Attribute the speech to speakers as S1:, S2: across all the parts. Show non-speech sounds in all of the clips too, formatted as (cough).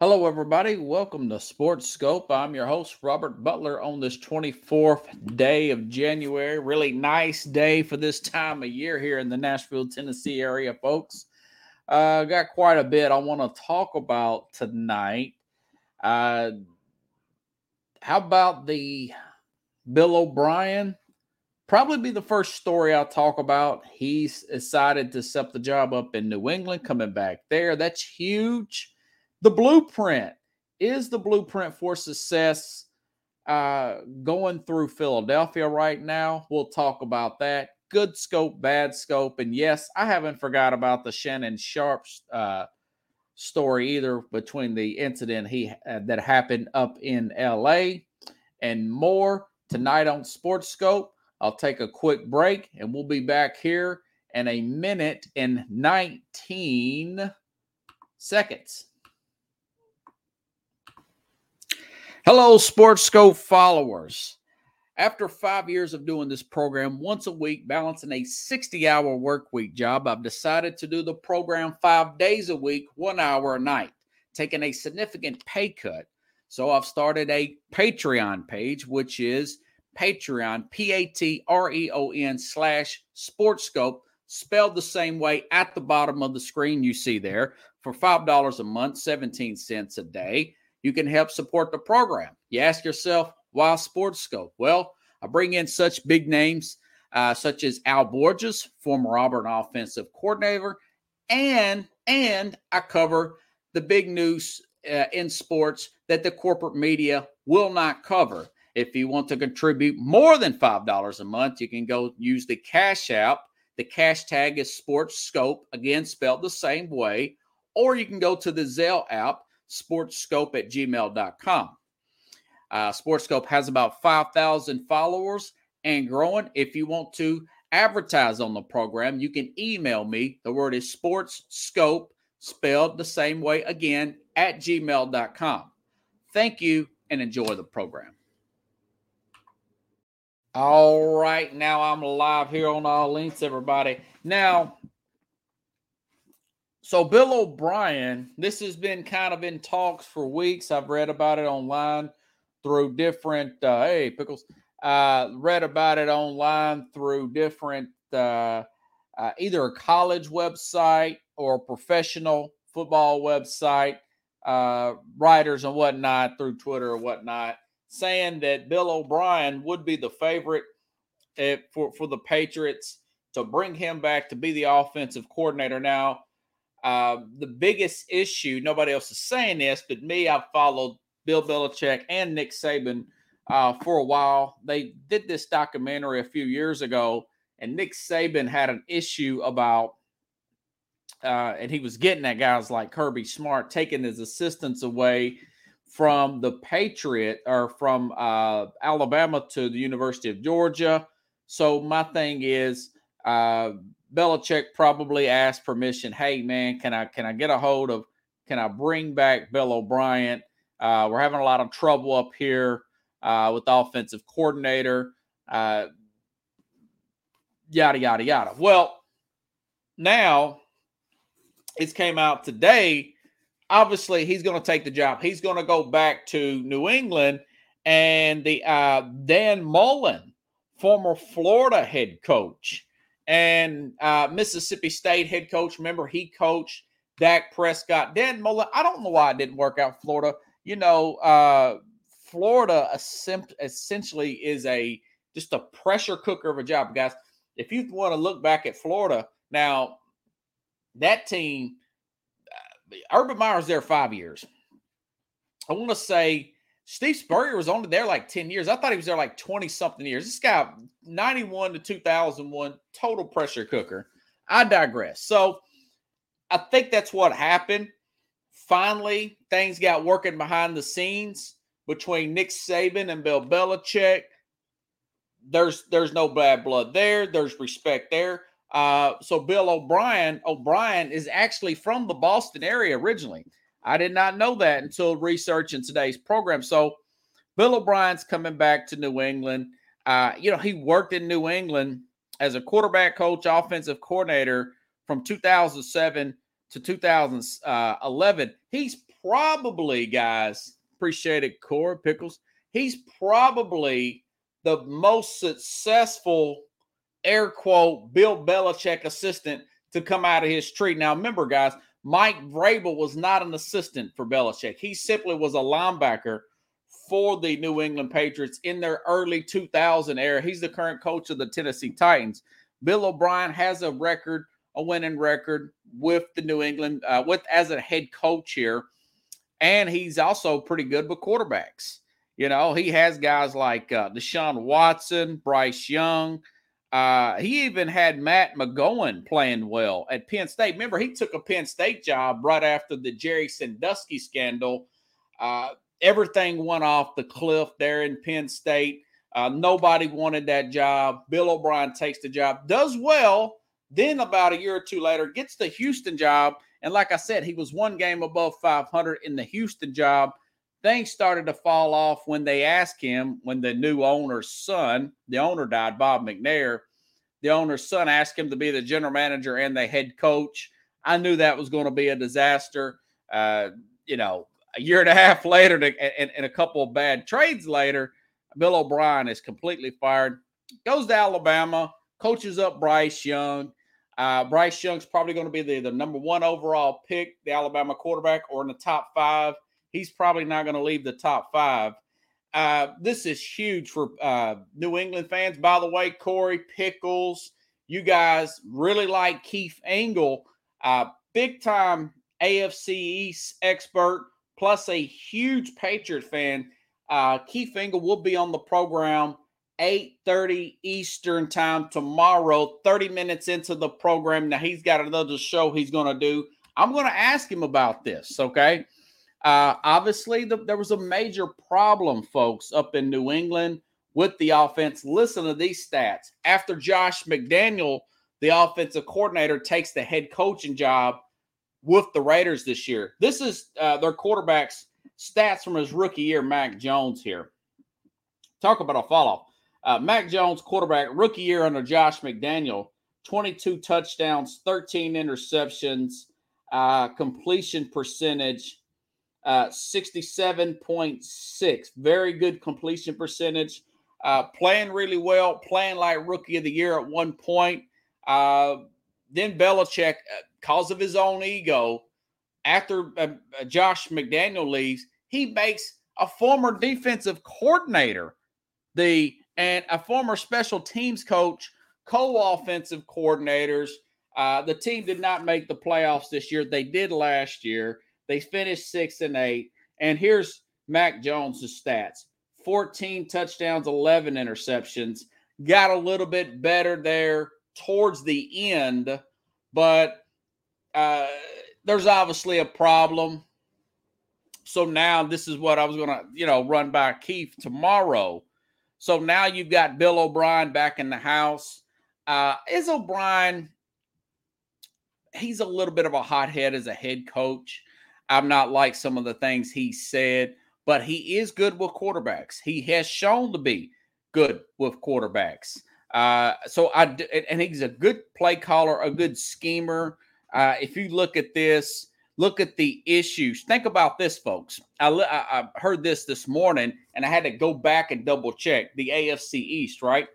S1: Hello, everybody. Welcome to Sports Scope. I'm your host, Robert Butler, on this 24th day of January. Really nice day for this time of year here in the Nashville, Tennessee area, folks. Uh, got quite a bit I want to talk about tonight. Uh, how about the Bill O'Brien? Probably be the first story I'll talk about. He's decided to set the job up in New England, coming back there. That's huge the blueprint is the blueprint for success uh, going through Philadelphia right now. We'll talk about that. Good scope, bad scope, and yes, I haven't forgot about the Shannon Sharpe uh, story either between the incident he uh, that happened up in L.A. and more tonight on Sports Scope. I'll take a quick break and we'll be back here in a minute and 19 seconds. Hello, Sports Scope followers. After five years of doing this program once a week, balancing a 60 hour work week job, I've decided to do the program five days a week, one hour a night, taking a significant pay cut. So I've started a Patreon page, which is Patreon, P A T R E O N slash Sports Scope, spelled the same way at the bottom of the screen you see there for $5 a month, 17 cents a day you can help support the program. You ask yourself, why Sports Scope? Well, I bring in such big names uh, such as Al Borges, former Auburn offensive coordinator, and and I cover the big news uh, in sports that the corporate media will not cover. If you want to contribute more than $5 a month, you can go use the Cash App. The cash tag is Sports Scope, again, spelled the same way. Or you can go to the Zelle app sportscope at gmail.com. Uh, Sportscope has about 5,000 followers and growing. If you want to advertise on the program, you can email me. The word is sportscope, spelled the same way again, at gmail.com. Thank you and enjoy the program. All right, now I'm live here on all links, everybody. Now, so Bill O'Brien, this has been kind of in talks for weeks. I've read about it online through different uh, hey pickles. Uh, read about it online through different uh, uh, either a college website or a professional football website, uh, writers and whatnot through Twitter or whatnot, saying that Bill O'Brien would be the favorite if, for for the Patriots to bring him back to be the offensive coordinator. Now uh, the biggest issue, nobody else is saying this, but me, I've followed Bill Belichick and Nick Saban uh, for a while. They did this documentary a few years ago, and Nick Saban had an issue about, uh, and he was getting at guys like Kirby Smart taking his assistants away from the Patriot or from uh, Alabama to the University of Georgia. So my thing is, uh, Belichick probably asked permission. Hey, man, can I can I get a hold of? Can I bring back Bill O'Brien? Uh, we're having a lot of trouble up here uh, with offensive coordinator. Uh, yada yada yada. Well, now it's came out today. Obviously, he's going to take the job. He's going to go back to New England, and the uh, Dan Mullen, former Florida head coach and uh, Mississippi State head coach. Remember, he coached Dak Prescott. Dan Mullen, I don't know why it didn't work out Florida. You know, uh, Florida essentially is a just a pressure cooker of a job, guys. If you want to look back at Florida now, that team, uh, Urban Meyer's there five years. I want to say Steve Spurrier was only there like 10 years. I thought he was there like 20 something years. This guy, 91 to 2001, total pressure cooker. I digress. So I think that's what happened. Finally, things got working behind the scenes between Nick Saban and Bill Belichick. There's there's no bad blood there. There's respect there. Uh, so Bill O'Brien, O'Brien is actually from the Boston area originally. I did not know that until researching today's program. So, Bill O'Brien's coming back to New England. Uh, you know, he worked in New England as a quarterback coach, offensive coordinator from 2007 to 2011. He's probably, guys, appreciate it, Core Pickles. He's probably the most successful air quote Bill Belichick assistant to come out of his tree. Now, remember, guys, Mike Vrabel was not an assistant for Belichick. He simply was a linebacker for the New England Patriots in their early 2000 era. He's the current coach of the Tennessee Titans. Bill O'Brien has a record, a winning record with the New England, uh, with as a head coach here, and he's also pretty good with quarterbacks. You know, he has guys like uh, Deshaun Watson, Bryce Young. Uh, he even had Matt McGloin playing well at Penn State. Remember, he took a Penn State job right after the Jerry Sandusky scandal. Uh, everything went off the cliff there in Penn State. Uh, nobody wanted that job. Bill O'Brien takes the job, does well. Then, about a year or two later, gets the Houston job. And like I said, he was one game above 500 in the Houston job. Things started to fall off when they asked him, when the new owner's son, the owner died, Bob McNair, the owner's son asked him to be the general manager and the head coach. I knew that was going to be a disaster. Uh, you know, a year and a half (laughs) later to, and, and a couple of bad trades later, Bill O'Brien is completely fired. Goes to Alabama, coaches up Bryce Young. Uh, Bryce Young's probably going to be the, the number one overall pick, the Alabama quarterback, or in the top five. He's probably not going to leave the top five. Uh, this is huge for uh, New England fans. By the way, Corey Pickles, you guys really like Keith Engel, uh, big time AFC East expert plus a huge Patriot fan. Uh, Keith Engel will be on the program 8:30 Eastern time tomorrow, 30 minutes into the program. Now he's got another show he's going to do. I'm going to ask him about this, okay? Uh, obviously, the, there was a major problem, folks, up in New England with the offense. Listen to these stats. After Josh McDaniel, the offensive coordinator, takes the head coaching job, with the Raiders this year. This is uh, their quarterback's stats from his rookie year, Mac Jones here. Talk about a fall off. Uh, Mac Jones, quarterback, rookie year under Josh McDaniel, 22 touchdowns, 13 interceptions, uh, completion percentage, uh, 67.6. Very good completion percentage. Uh, playing really well, playing like rookie of the year at one point. Uh, then Belichick, uh, because of his own ego, after uh, uh, Josh McDaniel leaves, he makes a former defensive coordinator, the and a former special teams coach, co-offensive coordinators. Uh, the team did not make the playoffs this year. They did last year. They finished six and eight. And here's Mac Jones's stats: 14 touchdowns, 11 interceptions. Got a little bit better there towards the end, but uh, there's obviously a problem. So now this is what I was going to, you know, run by Keith tomorrow. So now you've got Bill O'Brien back in the house. Uh, is O'Brien, he's a little bit of a hothead as a head coach. I'm not like some of the things he said, but he is good with quarterbacks. He has shown to be good with quarterbacks. Uh, so I and he's a good play caller, a good schemer. Uh, if you look at this, look at the issues. Think about this, folks. I, I, heard this this morning, and I had to go back and double check the AFC East. Right.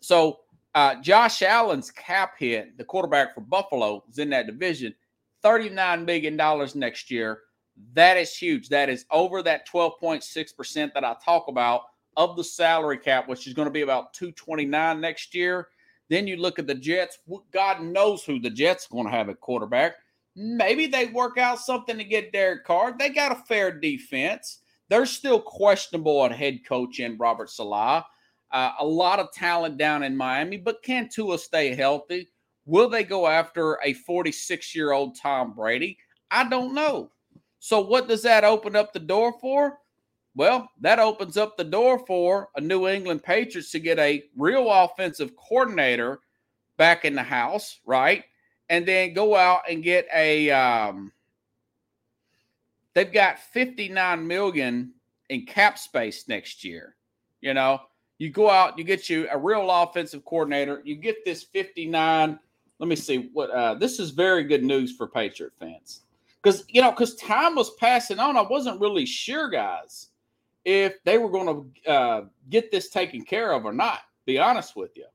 S1: So uh, Josh Allen's cap hit, the quarterback for Buffalo, is in that division, thirty-nine million dollars next year. That is huge. That is over that twelve point six percent that I talk about of the salary cap, which is going to be about 229 next year. Then you look at the Jets. God knows who the Jets are going to have at quarterback. Maybe they work out something to get Derek Carr. They got a fair defense. They're still questionable at head coach in Robert Saleh. Uh, a lot of talent down in Miami, but can Tua stay healthy? Will they go after a 46 year old Tom Brady? I don't know. So, what does that open up the door for? Well, that opens up the door for a New England Patriots to get a real offensive coordinator back in the house, right? And then go out and get a um, they've got 59 million in cap space next year. You know, you go out, you get you a real offensive coordinator, you get this 59. Let me see what uh, this is very good news for Patriot fans. because you know, because time was passing on. I wasn't really sure, guys, if they were going to uh, get this taken care of or not. Be honest with you.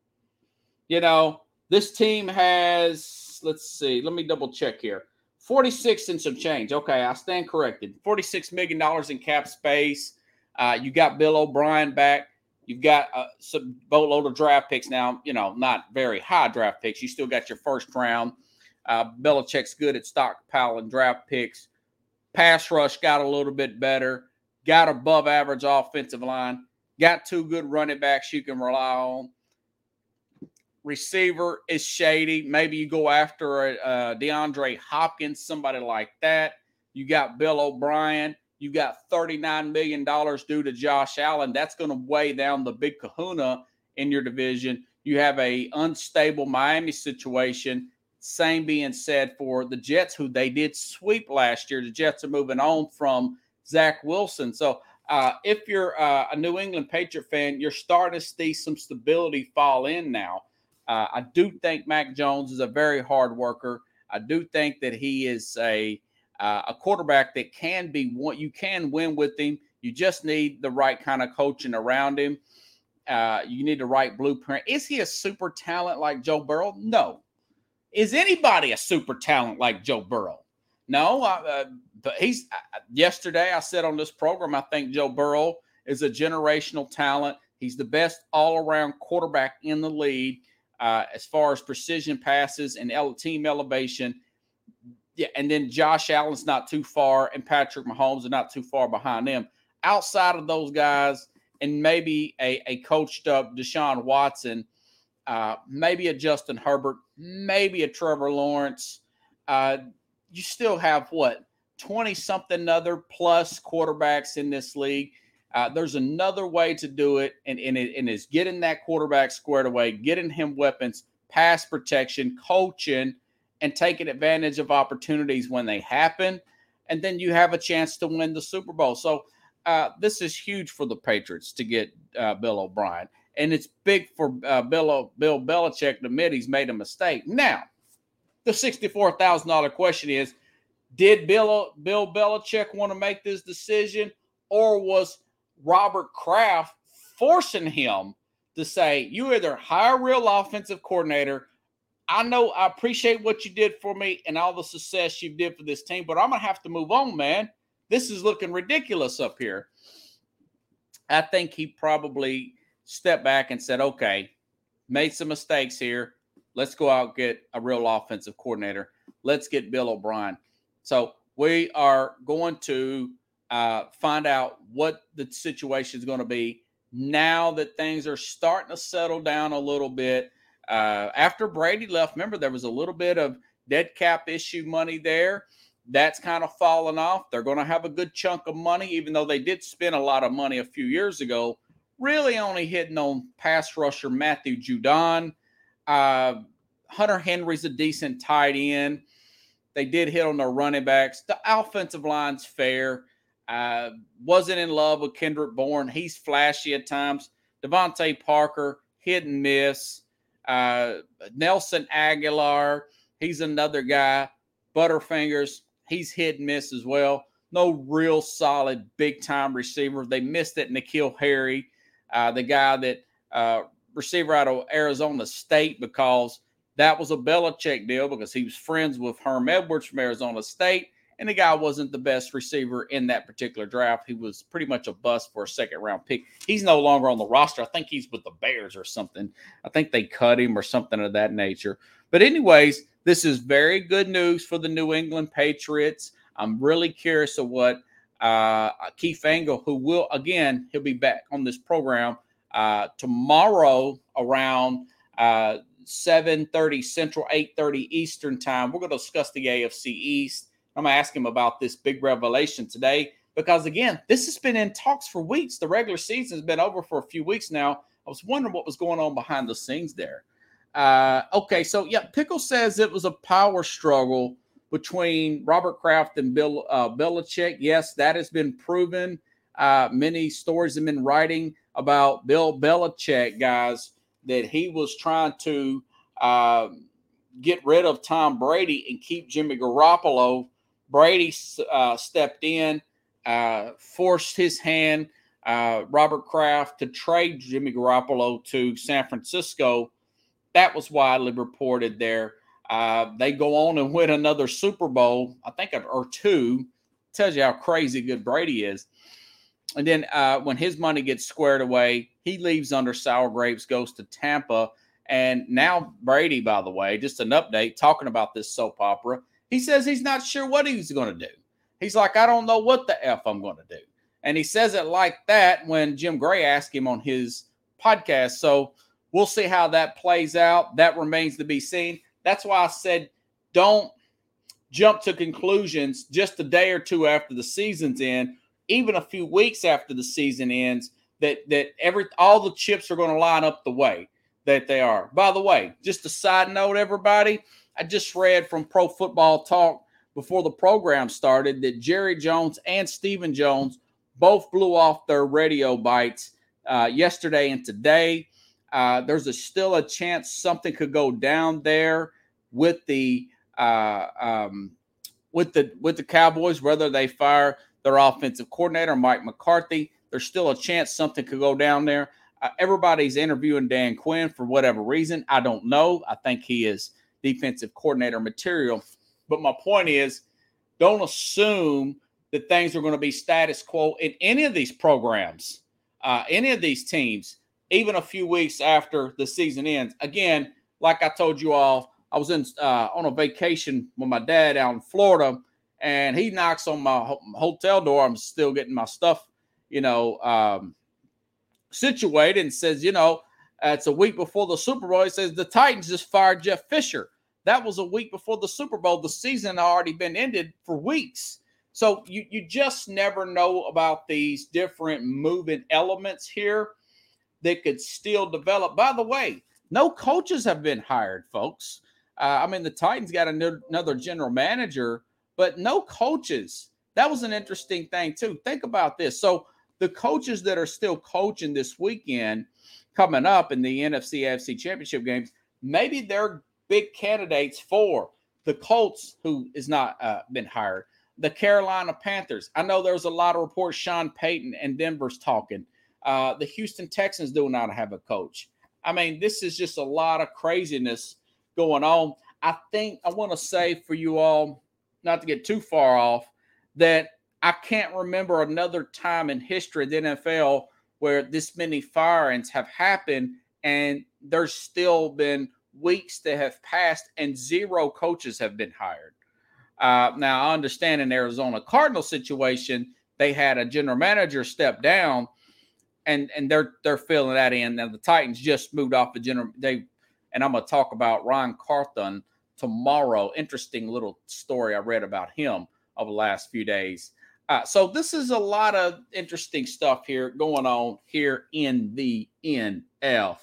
S1: You know, this team has. Let's see. Let me double check here. 46 and some change. Okay, I stand corrected. $46 million in cap space. Uh, you got Bill O'Brien back. You've got uh, some boatload of draft picks now. You know, not very high draft picks. You still got your first round. Uh, Belichick's good at stockpiling draft picks. Pass rush got a little bit better. Got above average offensive line. Got two good running backs you can rely on. Receiver is shady. Maybe you go after a, a DeAndre Hopkins, somebody like that. You got Bill O'Brien. You got $39 million due to Josh Allen. That's going to weigh down the big kahuna in your division. You have a unstable Miami situation. Same being said for the Jets, who they did sweep last year. The Jets are moving on from Zach Wilson. So uh, if you're uh, a New England Patriot fan, you're starting to see some stability fall in now. Uh, I do think Mac Jones is a very hard worker. I do think that he is a uh, a quarterback that can be one. You can win with him. You just need the right kind of coaching around him. Uh, you need the right blueprint. Is he a super talent like Joe Burrow? No. Is anybody a super talent like Joe Burrow? No. Uh, but he's. Uh, yesterday, I said on this program, I think Joe Burrow is a generational talent. He's the best all-around quarterback in the league uh, as far as precision passes and team elevation. Yeah, and then Josh Allen's not too far, and Patrick Mahomes are not too far behind them. Outside of those guys, and maybe a, a coached up Deshaun Watson, uh, maybe a Justin Herbert, maybe a Trevor Lawrence. Uh, you still have what 20 something other plus quarterbacks in this league. Uh, there's another way to do it, and, and, it, and it's getting that quarterback squared away, getting him weapons, pass protection, coaching, and taking advantage of opportunities when they happen. And then you have a chance to win the Super Bowl. So uh, this is huge for the Patriots to get uh, Bill O'Brien. And it's big for uh, Bill, Bill Belichick to admit he's made a mistake. Now, the $64,000 question is Did Bill, Bill Belichick want to make this decision, or was Robert Kraft forcing him to say, You either hire a real offensive coordinator I know I appreciate what you did for me and all the success you did for this team, but I'm gonna have to move on, man. This is looking ridiculous up here. I think he probably stepped back and said, okay, made some mistakes here. Let's go out get a real offensive coordinator. Let's get Bill O'Brien. So we are going to uh, find out what the situation is going to be now that things are starting to settle down a little bit. Uh, after Brady left, remember there was a little bit of dead cap issue money there. That's kind of fallen off. They're going to have a good chunk of money, even though they did spend a lot of money a few years ago. Really, only hitting on pass rusher Matthew Judon. Uh, Hunter Henry's a decent tight end. They did hit on their running backs. The offensive line's fair. Uh, wasn't in love with Kendrick Bourne. He's flashy at times. DeVante Parker, hit and miss. Uh, Nelson Agholor, he's another guy. Butterfingers, he's hit and miss as well. No real solid big time receiver. They missed it. N'Keal Harry, uh, the guy that uh, receiver out of Arizona State, because that was a Belichick deal because he was friends with Herm Edwards from Arizona State and the guy wasn't the best receiver in that particular draft. He was pretty much a bust for a second round pick. He's no longer on the roster. I think he's with the Bears or something. I think they cut him or something of that nature. But, anyways, this is very good news for the New England Patriots. I'm really curious of what uh, Keith Engel, who will, again, he'll be back on this program uh, tomorrow around uh, 7.30 Central, 8.30 Eastern time. We're going to discuss the AFC East I'm going to ask him about this big revelation today because, again, this has been in talks for weeks. The regular season has been over for a few weeks now. I was wondering what was going on behind the scenes there. Uh, okay, so yeah, Pickle says it was a power struggle between Robert Kraft and Bill uh, Belichick. Yes, that has been proven. Uh, many stories have been writing about Bill Belichick, guys, that he was trying to uh, get rid of Tom Brady and keep Jimmy Garoppolo Brady uh, stepped in, uh, forced his hand, uh, Robert Kraft, to trade Jimmy Garoppolo to San Francisco. That was widely reported there. Uh, they go on and win another Super Bowl, I think, or two. Tells you how crazy good Brady is. And then uh, when his money gets squared away, he leaves under sour grapes, goes to Tampa. And now Brady, by the way, just an update talking about this soap opera. He says he's not sure what he's going to do. He's like, I don't know what the F I'm going to do. And he says it like that when Jim Gray asked him on his podcast. So we'll see how that plays out. That remains to be seen. That's why I said don't jump to conclusions just a day or two after the season's end, even a few weeks after the season ends, that that every all the chips are going to line up the way that they are. By the way, just a side note, everybody, I just read from Pro Football Talk before the program started that Jerry Jones and Stephen Jones both blew off their radio bites uh, yesterday and today. Uh, there's a, still a chance something could go down there with the uh, um, with the with the Cowboys, whether they fire their offensive coordinator Mike McCarthy. There's still a chance something could go down there. Uh, everybody's interviewing Dan Quinn for whatever reason. I don't know. I think he is defensive coordinator material. But my point is, don't assume that things are going to be status quo in any of these programs, uh, any of these teams, even a few weeks after the season ends. Again, like I told you all, I was in uh, on a vacation with my dad out in Florida, and he knocks on my hotel door. I'm still getting my stuff, you know, um, situated and says, you know, uh, it's a week before the Super Bowl. He says the Titans just fired Jeff Fisher. That was a week before the Super Bowl. The season had already been ended for weeks. So you, you just never know about these different moving elements here that could still develop. By the way, no coaches have been hired, folks. Uh, I mean, the Titans got another general manager, but no coaches. That was an interesting thing, too. Think about this. So the coaches that are still coaching this weekend coming up in the NFC AFC championship games, maybe they're big candidates for the Colts, who is not uh, been hired, the Carolina Panthers. I know there's a lot of reports Sean Payton and Denver's talking. Uh, the Houston Texans do not have a coach. I mean, this is just a lot of craziness going on. I think I want to say for you all, not to get too far off, that I can't remember another time in history of the NFL where this many firings have happened and there's still been weeks that have passed and zero coaches have been hired. Uh, now, I understand in Arizona Cardinal situation, they had a general manager step down, and and they're they're filling that in. Now the Titans just moved off the general. They and I'm going to talk about Ran Carthon tomorrow. Interesting little story I read about him over the last few days. Uh, so this is a lot of interesting stuff here going on here in the NFL.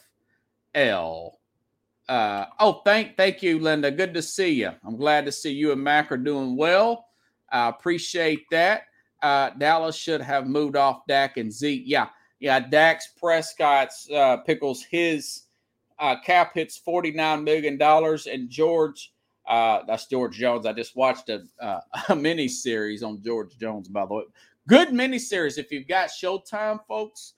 S1: Uh, oh, thank thank you, Linda. Good to see you. I'm glad to see you and Mac are doing well. I appreciate that. Uh, Dallas should have moved off Dak and Zeke. Yeah, yeah. Dak's Prescott's uh, pickles his uh, cap hits $49 million. And George, uh, that's George Jones. I just watched a, uh, (laughs) a mini series on George Jones, by the way. Good mini series. If you've got Showtime, folks,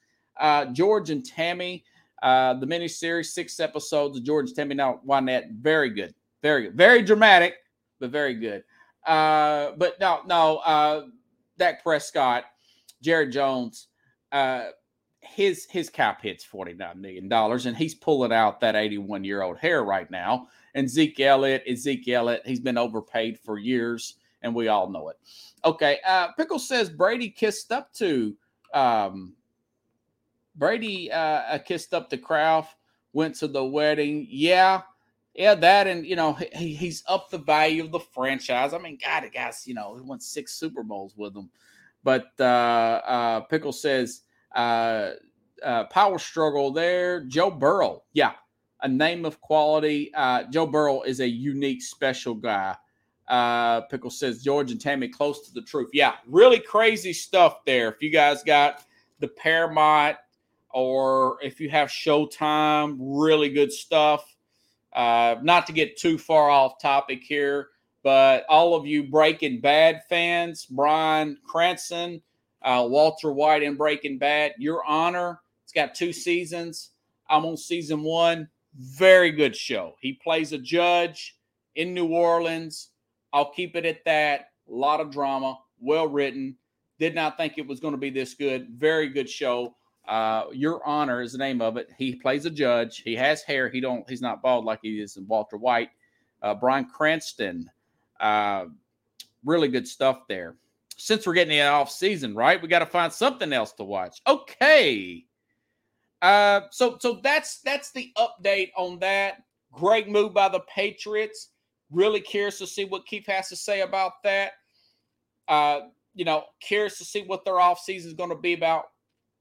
S1: George and Tammy, uh, the mini series, six episodes of George and Tammy. Now, Wynette, very good. Very good. Very dramatic, but very good. Uh, but no, no, uh, Dak Prescott, Jerry Jones, uh, his his cap hits forty nine million dollars, and he's pulling out that eighty one year old hair right now. And Zeke Elliott is Zeke Elliott. He's been overpaid for years, and we all know it. Okay, uh, Pickle says Brady kissed up to um, Brady uh, kissed up to Kraft, went to the wedding. Yeah, yeah, that and you know he, he's up the value of the franchise. I mean, God, it guys, you know he won six Super Bowls with them. But uh, uh, Pickle says uh, uh, power struggle there. Joe Burrow, yeah, a name of quality. Uh, Joe Burrow is a unique, special guy. Uh, Pickle says George and Tammy close to the truth. Yeah, really crazy stuff there. If you guys got the Paramount or if you have Showtime, really good stuff. Uh, not to get too far off topic here, But all of you Breaking Bad fans, Bryan Cranston, uh, Walter White in Breaking Bad, Your Honor, it's got two seasons. I'm on season one. Very good show. He plays a judge in New Orleans. I'll keep it at that. A lot of drama, well written. Did not think it was going to be this good. Very good show. Uh, Your Honor is the name of it. He plays a judge. He has hair. He don't. He's not bald like he is in Walter White. Uh, Bryan Cranston. Uh, really good stuff there. Since we're getting the off season, right? We got to find something else to watch. Okay. Uh, so so that's that's the update on that. Great move by the Patriots. Really curious to see what Keith has to say about that. Uh, you know, curious to see what their offseason is going to be about.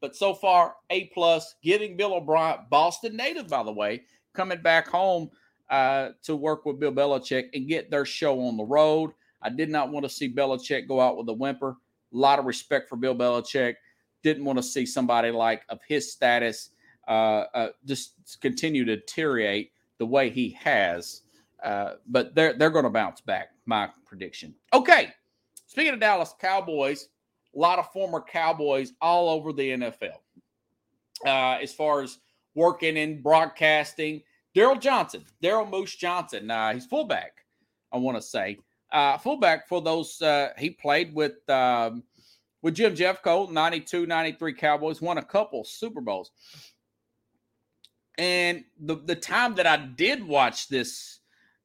S1: But so far, A plus, getting Bill O'Brien, Boston native, by the way, coming back home uh, to work with Bill Belichick and get their show on the road. I did not want to see Belichick go out with a whimper. A lot of respect for Bill Belichick. Didn't want to see somebody like of his status uh, uh, just continue to deteriorate the way he has. Uh, but they're they're going to bounce back. My prediction. Okay, speaking of Dallas Cowboys, a lot of former Cowboys all over the NFL. Uh, as far as working in broadcasting, Daryl Johnston, Daryl Moose Johnson, uh, he's fullback. I want to say uh, fullback for those. Uh, he played with um, with Jim Jeffcoat, 92, 93 Cowboys, won a couple Super Bowls. And the, the time that I did watch this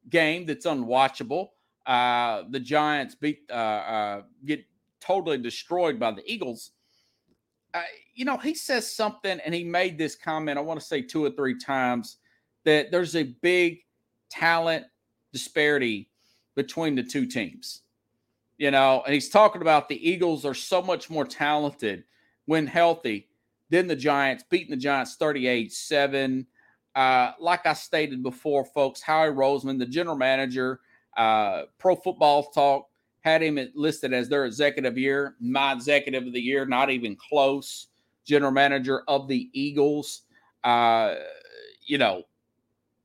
S1: game that's unwatchable, uh, the Giants beat uh, uh, get totally destroyed by the Eagles. Uh, you know, he says something, and he made this comment. I want to say two or three times that there's a big talent disparity between the two teams. You know, and he's talking about the Eagles are so much more talented when healthy than the Giants, beating the Giants 38 7. Uh, like I stated before, folks, Howie Roseman, the general manager, uh, Pro Football Talk had him listed as their executive year, my executive of the year, not even close. General manager of the Eagles. Uh, you know,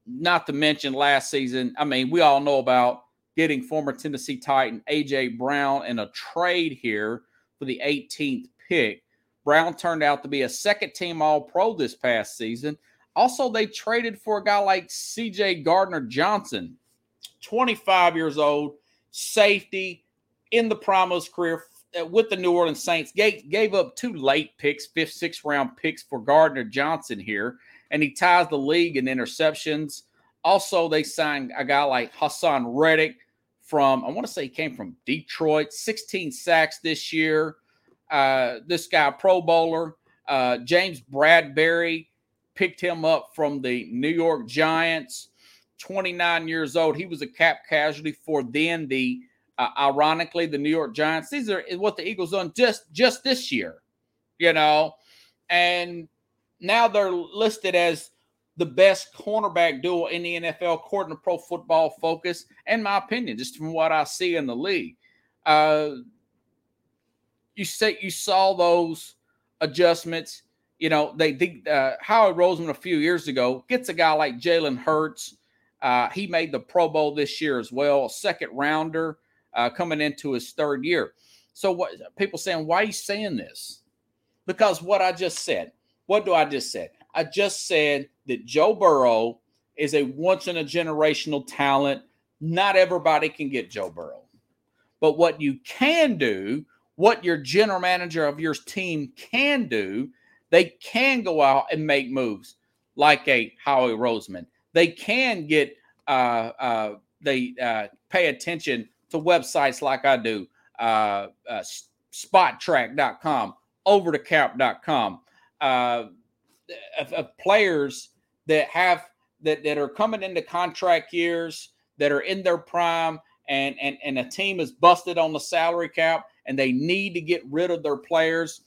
S1: not to mention last season. I mean, we all know about getting former Tennessee Titan AJ Brown in a trade here for the 18th pick. Brown turned out to be a second team All Pro this past season. Also, they traded for a guy like CJ Gardner Johnson, 25 years old, safety, in the his career uh, with the New Orleans Saints. Gave, gave up two late picks, fifth, sixth round picks for Gardner Johnson here, and he ties the league in interceptions. Also, they signed a guy like Haason Reddick from, I want to say he came from Detroit, 16 sacks this year. Uh, this guy, Pro Bowler, uh, James Bradberry, picked him up from the New York Giants. 29 years old. He was a cap casualty for then the uh, ironically, the New York Giants. These are what the Eagles done just just this year, you know, and now they're listed as the best cornerback duo in the NFL according to Pro Football Focus. In my opinion, just from what I see in the league, uh, you say you saw those adjustments. You know, they think uh, Howard Roseman a few years ago gets a guy like Jalen Hurts. Uh, he made the Pro Bowl this year as well, a second rounder uh, coming into his third year. So what people saying, why are you saying this? Because what I just said. What do I just said? I just said that Joe Burrow is a once in a generational talent. Not everybody can get Joe Burrow. But what you can do, what your general manager of your team can do, they can go out and make moves like a Howie Roseman. They can get uh, uh, they uh, pay attention to websites like I do, uh, uh, spotrac.com, overthecap.com, uh, of, of players that have that, that are coming into contract years that are in their prime and, and and a team is busted on the salary cap and they need to get rid of their players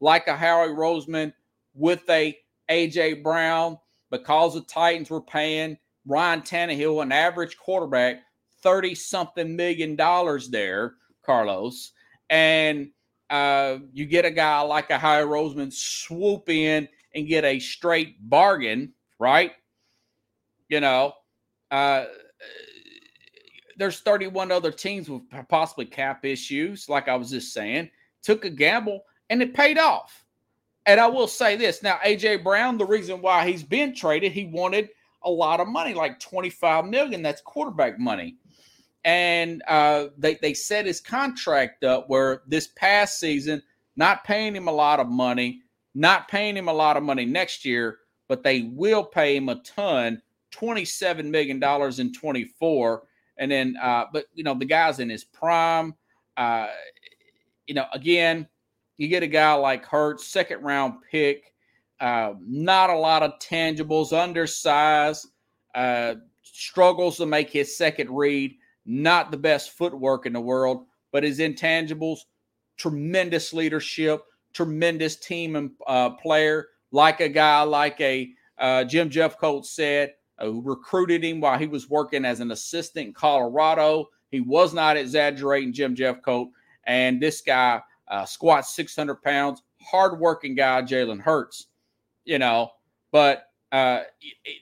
S1: like a Howie Roseman with a AJ Brown because the Titans were paying Ryan Tannehill, an average quarterback, 30 something million dollars there, Carlos. And uh, you get a guy like a Howie Roseman swoop in and get a straight bargain, right? You know, uh, there's 31 other teams with possibly cap issues, like I was just saying, took a gamble and it paid off. And I will say this now, AJ Brown, the reason why he's been traded, he wanted a lot of money, like 25 million. That's quarterback money. And uh, they, they set his contract up where this past season, not paying him a lot of money, not paying him a lot of money next year, but they will pay him a ton, $27 million in 24. And then, uh, but you know, the guy's in his prime. Uh, you know, again, you get a guy like Hurts, second round pick, uh, not a lot of tangibles, undersized, uh, struggles to make his second read, not the best footwork in the world, but his intangibles, tremendous leadership, tremendous team and uh, player, like a guy like a uh, Jim Jeffcoat said, who recruited him while he was working as an assistant in Colorado. He was not exaggerating, Jim Jeffcoat. And this guy uh, squats 600 pounds, hardworking guy, Jalen Hurts, you know. But uh,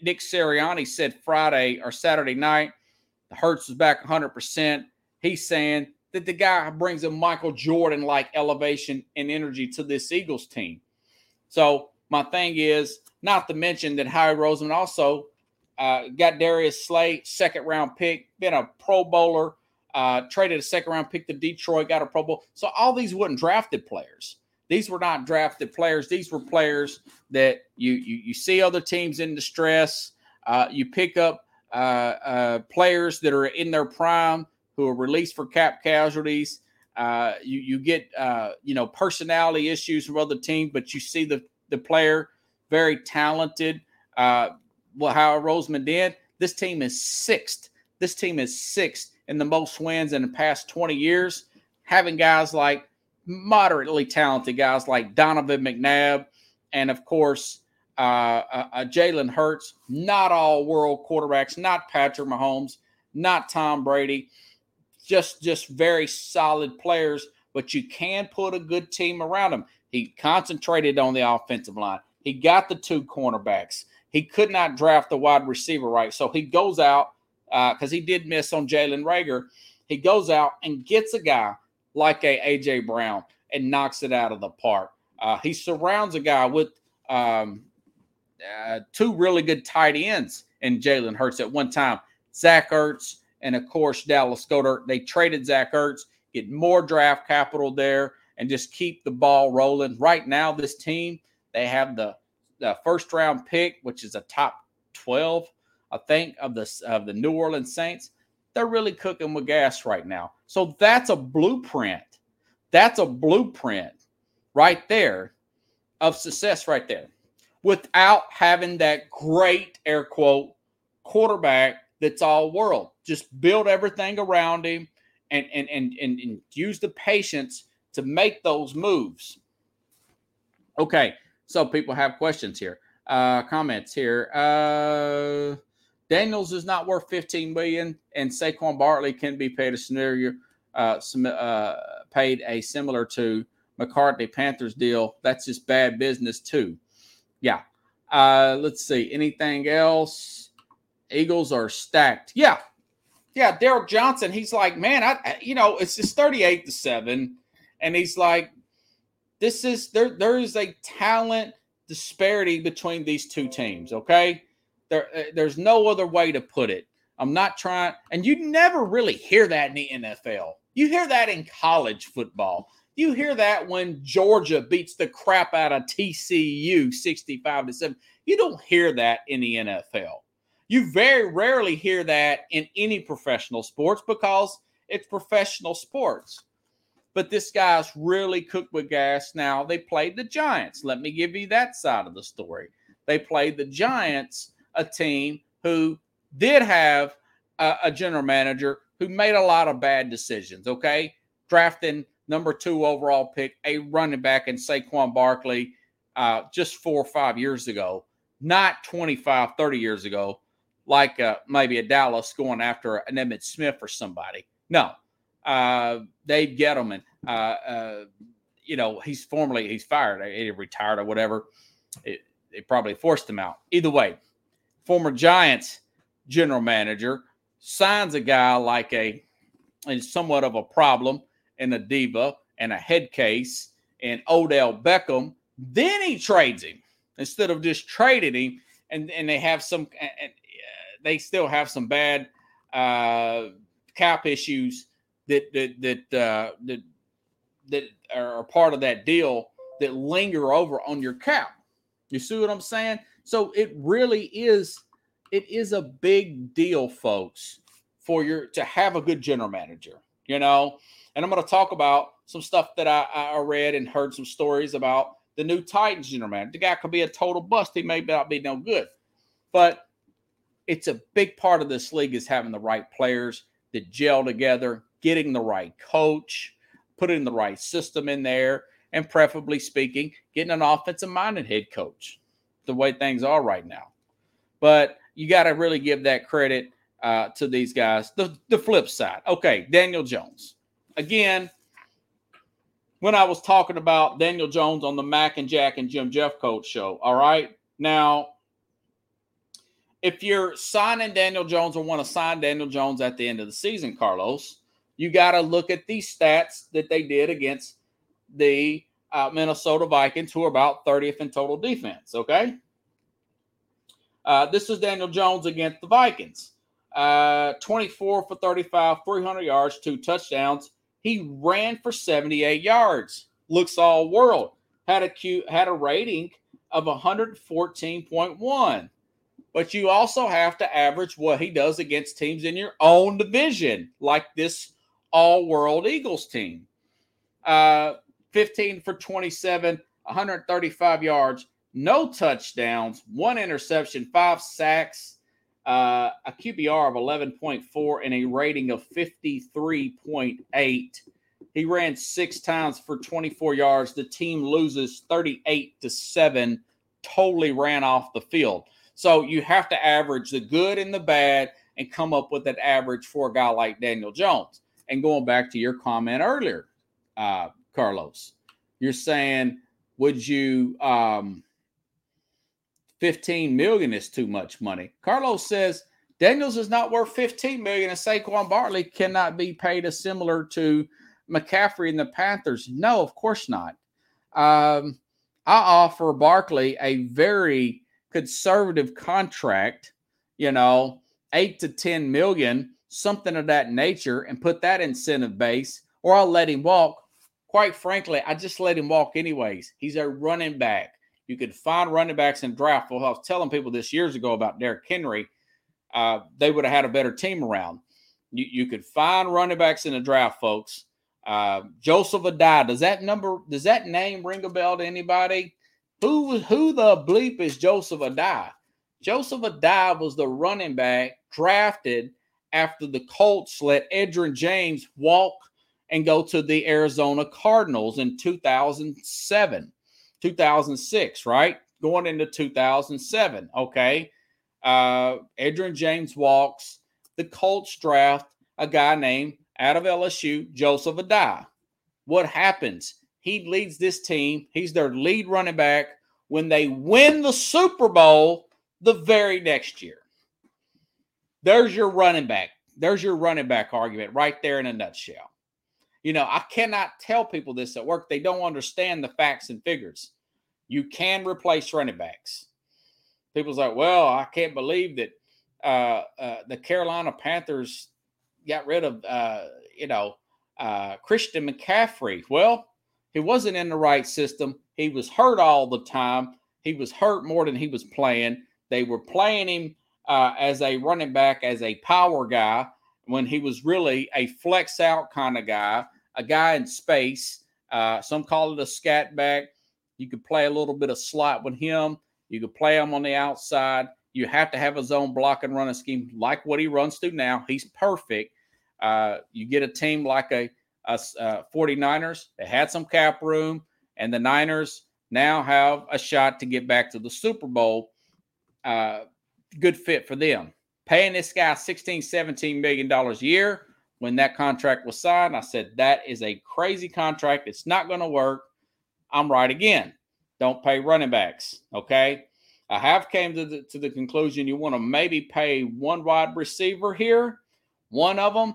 S1: Nick Sirianni said Friday or Saturday night, the Hurts was back 100%. He's saying that the guy brings a Michael Jordan like elevation and energy to this Eagles team. So, my thing is not to mention that Howie Roseman also uh, got Darius Slay, second round pick, been a Pro Bowler, uh, traded a second round pick to Detroit, got a Pro Bowl. So all these weren't drafted players. These were not drafted players. These were players that you you, you see other teams in distress. Uh, you pick up uh, uh, players that are in their prime who are released for cap casualties. Uh, you you get uh, you know personality issues from other teams, but you see the the player very talented. Uh, well, how Roseman did. This team is sixth. This team is sixth in the most wins in the past 20 years, having guys like moderately talented guys like Donovan McNabb, and of course, uh, uh, uh, Jalen Hurts, not all world quarterbacks, not Patrick Mahomes, not Tom Brady, just just very solid players. But you can put a good team around him. He concentrated on the offensive line. He got the two cornerbacks. He could not draft the wide receiver right, so he goes out because uh, he did miss on Jalen Reagor. He goes out and gets a guy like a AJ Brown and knocks it out of the park. Uh, he surrounds a guy with um, uh, two really good tight ends in Jalen Hurts at one time. Zach Ertz and of course Dallas Goedert. They traded Zach Ertz, get more draft capital there, and just keep the ball rolling. Right now, this team they have the, the first round pick, which is a top twelve I think of the of the New Orleans Saints, they're really cooking with gas right now. So that's a blueprint. That's a blueprint right there of success right there. Without having that great air quote quarterback that's all world. Just build everything around him and and and and, and use the patience to make those moves. Okay, so people have questions here. Uh comments here. Uh Daniels is not worth 15 million, and Saquon Barkley can be paid a scenario uh, uh, paid a similar to McCaffrey Panthers deal. That's just bad business too. Yeah. Uh, let's see. Anything else? Eagles are stacked. Yeah. Yeah. Derek Johnson, he's like, man, I, you know, it's just 38 to 7. And he's like, this is there, there is a talent disparity between these two teams. Okay. There, uh, there's no other way to put it. I'm not trying, and you never really hear that in the NFL. You hear that in college football. You hear that when Georgia beats the crap out of TCU 65 to 7. You don't hear that in the NFL. You very rarely hear that in any professional sports because it's professional sports. But this guy's really cooked with gas. Now, they played the Giants. Let me give you that side of the story. They played the Giants a team who did have a, a general manager who made a lot of bad decisions. Okay, drafting number two overall pick, a running back in Saquon Barkley uh, just four or five years ago, not 25, 30 years ago, like uh, maybe a Dallas going after an Emmitt Smith or somebody. No, uh, Dave Gettleman, uh, uh, you know, he's formerly, he's fired, he retired or whatever. It, it probably forced him out. Either way, former Giants general manager signs a guy like a, a somewhat of a problem and a diva and a head case and Odell Beckham, then he trades him instead of just trading him. And, and they have some, and, they still have some bad uh, cap issues that that that uh, that that are part of that deal that linger over on your cap. You see what I'm saying? So it really is it is a big deal, folks, for your to have a good general manager. You know, and I'm going to talk about some stuff that I, I read and heard some stories about the new Titans general manager. The guy could be a total bust. He may not be no good, but it's a big part of this league is having the right players that gel together, getting the right coach, putting the right system in there, and preferably speaking, getting an offensive minded head coach the way things are right now. But you got to really give that credit uh, to these guys. The, the flip side. Okay, Daniel Jones. Again, when I was talking about Daniel Jones on the Mac and Jack and Jim Jeffcoat show. All right. Now, if you're signing Daniel Jones or want to sign Daniel Jones at the end of the season, Carlos, you got to look at these stats that they did against the uh, Minnesota Vikings, who are about 30th in total defense. Okay. Uh, this is Daniel Jones against the Vikings. Uh, 24 for 35, 300 yards, two touchdowns. He ran for 78 yards. Looks all world. Had a cute, had a rating of 114.1 but you also have to average what he does against teams in your own division, like this all world Eagles team. Uh, 15 for 27, 135 yards, no touchdowns, one interception, five sacks, uh, a QBR of 11.4, and a rating of 53.8. He ran six times for 24 yards. The team loses 38 to 7, totally ran off the field. So you have to average the good and the bad and come up with an average for a guy like Daniel Jones. And going back to your comment earlier, uh, Carlos, you're saying, would you, um, 15 million is too much money. Carlos says Daniels is not worth 15 million and Saquon Barkley cannot be paid as similar to McCaffrey and the Panthers. No, of course not. Um, I offer Barkley a very conservative contract, you know, eight to 10 million, something of that nature, and put that incentive base, or I'll let him walk. Quite frankly, I just let him walk anyways. He's a running back. You could find running backs in draft. Well, I was telling people this years ago about Derrick Henry. Uh, they would have had a better team around. You, you could find running backs in the draft, folks. Uh, Joseph Addai. Does that number, does that name ring a bell to anybody? Who who the bleep is Joseph Addai? Joseph Addai was the running back drafted after the Colts let Edgerrin James walk and go to the Arizona Cardinals in 2007, 2006, right? Going into 2007. Okay. Uh, Edgerrin James walks. The Colts draft a guy named out of LSU, Joseph Addai. What happens? He leads this team. He's their lead running back when they win the Super Bowl the very next year. There's your running back. There's your running back argument right there in a nutshell. You know, I cannot tell people this at work. They don't understand the facts and figures. You can replace running backs. People's like, well, I can't believe that uh, uh, the Carolina Panthers got rid of, uh, you know, uh, Christian McCaffrey. Well, he wasn't in the right system. He was hurt all the time. He was hurt more than he was playing. They were playing him uh, as a running back, as a power guy, when he was really a flex out kind of guy, a guy in space. Uh, some call it a scat back. You could play a little bit of slot with him. You could play him on the outside. You have to have a zone block and running scheme like what he runs through now. He's perfect. Uh, you get a team like a us uh, 49ers. They had some cap room, and the Niners now have a shot to get back to the Super Bowl. Uh, good fit for them. Paying this guy 16, 17 million dollars a year when that contract was signed, I said that is a crazy contract. It's not going to work. I'm right again. Don't pay running backs. Okay. I have came to the, to the conclusion you want to maybe pay one wide receiver here One of them,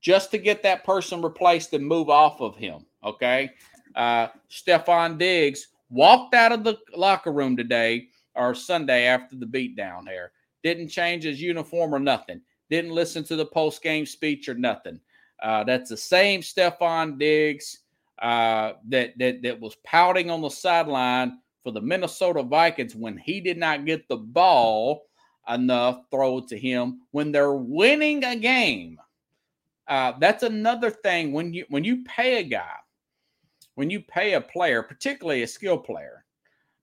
S1: just to get that person replaced and move off of him. Okay. Uh, Stefon Diggs walked out of the locker room today or Sunday after the beatdown there. Didn't change his uniform or nothing. Didn't listen to the post game speech or nothing. Uh, that's the same Stefon Diggs uh, that, that that was pouting on the sideline for the Minnesota Vikings when he did not get the ball enough throw to him when they're winning a game. Uh, that's another thing when you when you pay a guy, when you pay a player, particularly a skill player,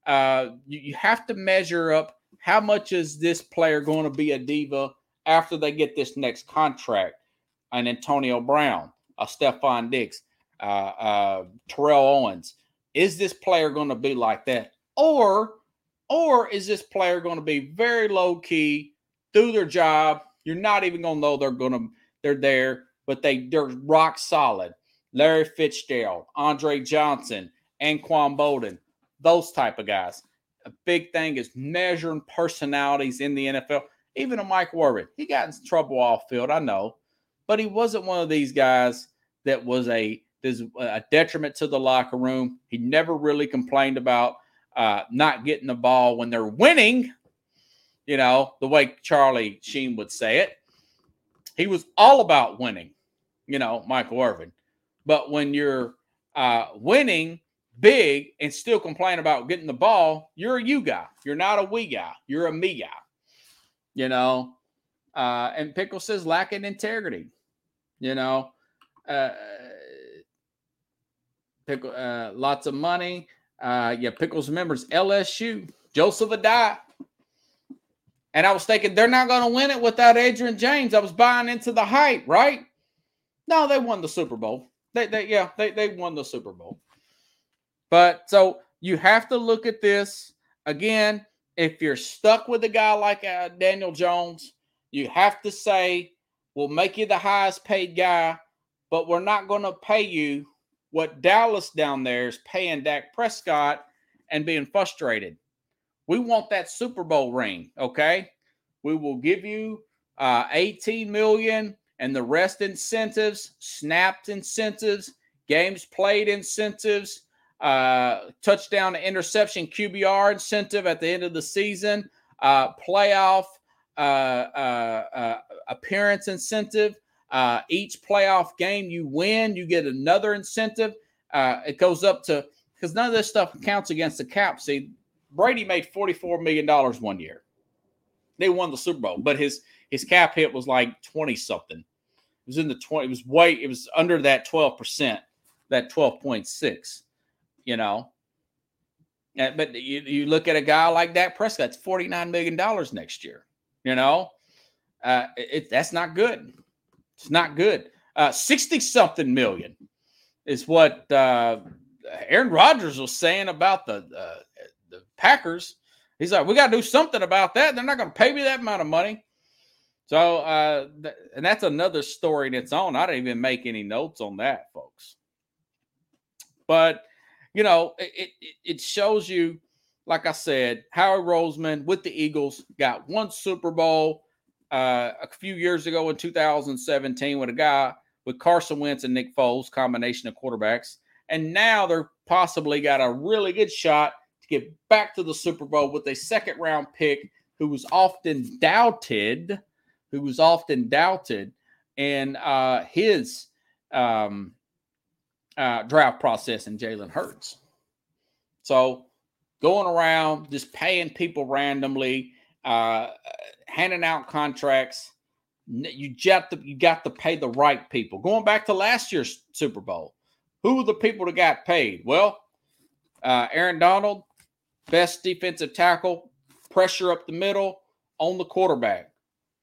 S1: uh, you, you have to measure up how much is this player going to be a diva after they get this next contract. An Antonio Brown, a Stefon Diggs, uh, uh, Terrell Owens. Is this player going to be like that, or or is this player going to be very low key, do their job? You're not even going to know they're going to they're there, but they they're rock solid. Larry Fitzgerald, Andre Johnson, Anquan Boldin, those type of guys. A big thing is measuring personalities in the NFL. Even a Mike Warwick, he got in trouble off field, I know, but he wasn't one of these guys that was a a detriment to the locker room. He never really complained about uh, not getting the ball when they're winning, you know, the way Charlie Sheen would say it. He was all about winning, you know, Michael Irvin. But when you're uh, winning big and still complain about getting the ball, you're a you guy. You're not a we guy. You're a me guy, you know. Uh, and Pickle says lacking integrity, you know. Uh, pickle, uh, lots of money. Uh, yeah, Pickles members, LSU, Joseph Addai. And I was thinking they're not going to win it without Edgerrin James. I was buying into the hype, right? No, they won the Super Bowl. They, they yeah, they, they won the Super Bowl. But so you have to look at this again. If you're stuck with a guy like uh, Daniel Jones, you have to say, we'll make you the highest paid guy, but we're not going to pay you what Dallas down there is paying Dak Prescott and being frustrated. We want that Super Bowl ring, okay? We will give you uh, 18 million and the rest incentives, snapped incentives, games played incentives, uh, touchdown to interception QBR incentive at the end of the season, uh, playoff uh, uh, uh appearance incentive, uh, each playoff game you win, you get another incentive. Uh, it goes up to because none of this stuff counts against the cap. See, Brady made forty-four million dollars one year. They won the Super Bowl, but his his cap hit was like twenty something. It was in the twenty. It was way. It was under that twelve percent, that twelve point six. You know. but you, you look at a guy like that Prescott's forty nine million dollars next year. You know, uh, it, that's not good. It's not good. Uh, 60 something million is what uh, Aaron Rodgers was saying about the, uh, the Packers. He's like, we got to do something about that. They're not going to pay me that amount of money. So, uh, th- and that's another story in its own. I didn't even make any notes on that, folks. But, you know, it, it, it shows you, like I said, Howard Roseman with the Eagles got one Super Bowl uh, a few years ago in 2017 with a guy with Carson Wentz and Nick Foles, combination of quarterbacks. And now they're possibly got a really good shot to get back to the Super Bowl with a second round pick who was often doubted, who was often doubted And uh, his um, uh, draft process in Jalen Hurts. So going around just paying people randomly, uh, handing out contracts. You got to you got to pay the right people. Going back to last year's Super Bowl, who were the people that got paid? Well, uh, Aaron Donald, best defensive tackle, pressure up the middle on the quarterback,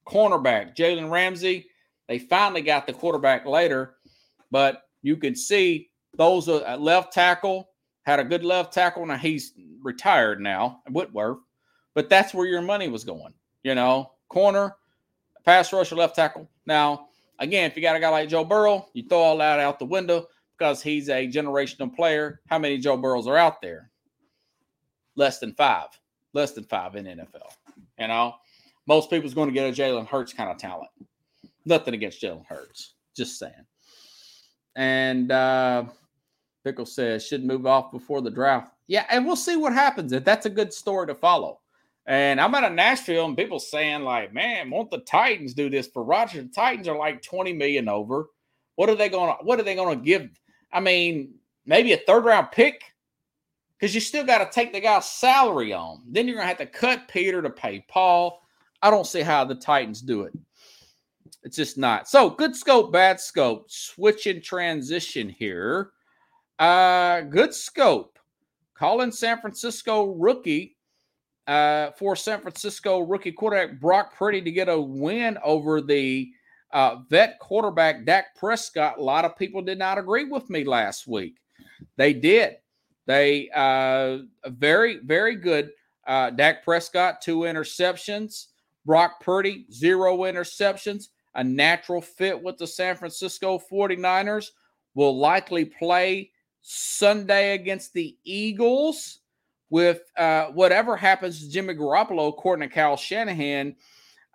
S1: cornerback Jalen Ramsey. They finally got the quarterback later, but you can see those are uh, left tackle had a good left tackle. Now he's retired now, Whitworth, but that's where your money was going you know, corner, pass rusher, left tackle. Now, again, if you got a guy like Joe Burrow, you throw all that out the window because he's a generational player. How many Joe Burrows are out there? Less than five. Less than five in NFL. You know, most people's going to get a Jalen Hurts kind of talent. Nothing against Jalen Hurts. Just saying. And uh, Pickle says should move off before the draft. Yeah, and we'll see what happens. If that's a good story to follow. And I'm out of Nashville, and people saying like, "Man, won't the Titans do this for Roger?" The Titans are like 20 million over. What are they going to? What are they going to give? I mean, maybe a third round pick because you still got to take the guy's salary on. Then you're going to have to cut Peter to pay Paul. I don't see how the Titans do it. It's just not. So good scope, bad scope. Switch in transition here. Uh, good scope. Calling San Francisco rookie uh, for San Francisco rookie quarterback Brock Purdy to get a win over the uh, vet quarterback Dak Prescott. A lot of people did not agree with me last week. They did. They uh, very very good. Uh, Dak Prescott two interceptions. Brock Purdy zero interceptions. A natural fit with the San Francisco 49ers. Will likely play Sunday against the Eagles with uh, whatever happens to Jimmy Garoppolo, according to Kyle Shanahan,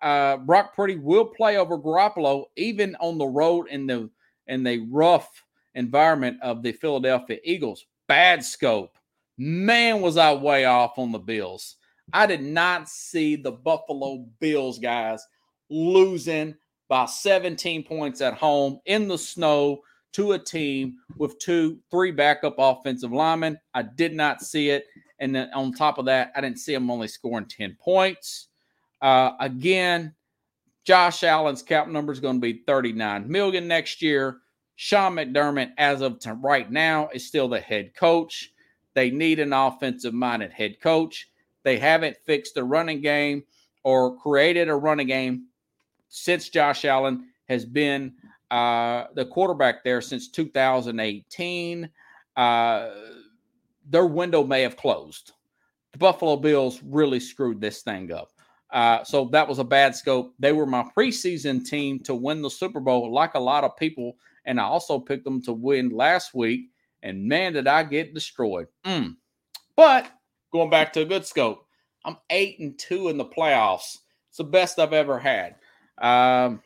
S1: uh, Brock Purdy will play over Garoppolo even on the road in the in the rough environment of the Philadelphia Eagles. Bad scope. Man, was I way off on the Bills. I did not see the Buffalo Bills guys losing by 17 points at home in the snow to a team with two, three backup offensive linemen. I did not see it. And then on top of that, I didn't see them only scoring 10 points. Uh, again, Josh Allen's cap number is going to be 39 million next year. Sean McDermott, as of right now, is still the head coach. They need an offensive minded head coach. They haven't fixed the running game or created a running game since Josh Allen has been uh, the quarterback there since 2018. Uh, their window may have closed. The Buffalo Bills really screwed this thing up. Uh, so that was a bad scope. They were my preseason team to win the Super Bowl, like a lot of people. And I also picked them to win last week. And man, did I get destroyed. Mm. But going back to a good scope, I'm eight and two in the playoffs. It's the best I've ever had. Um,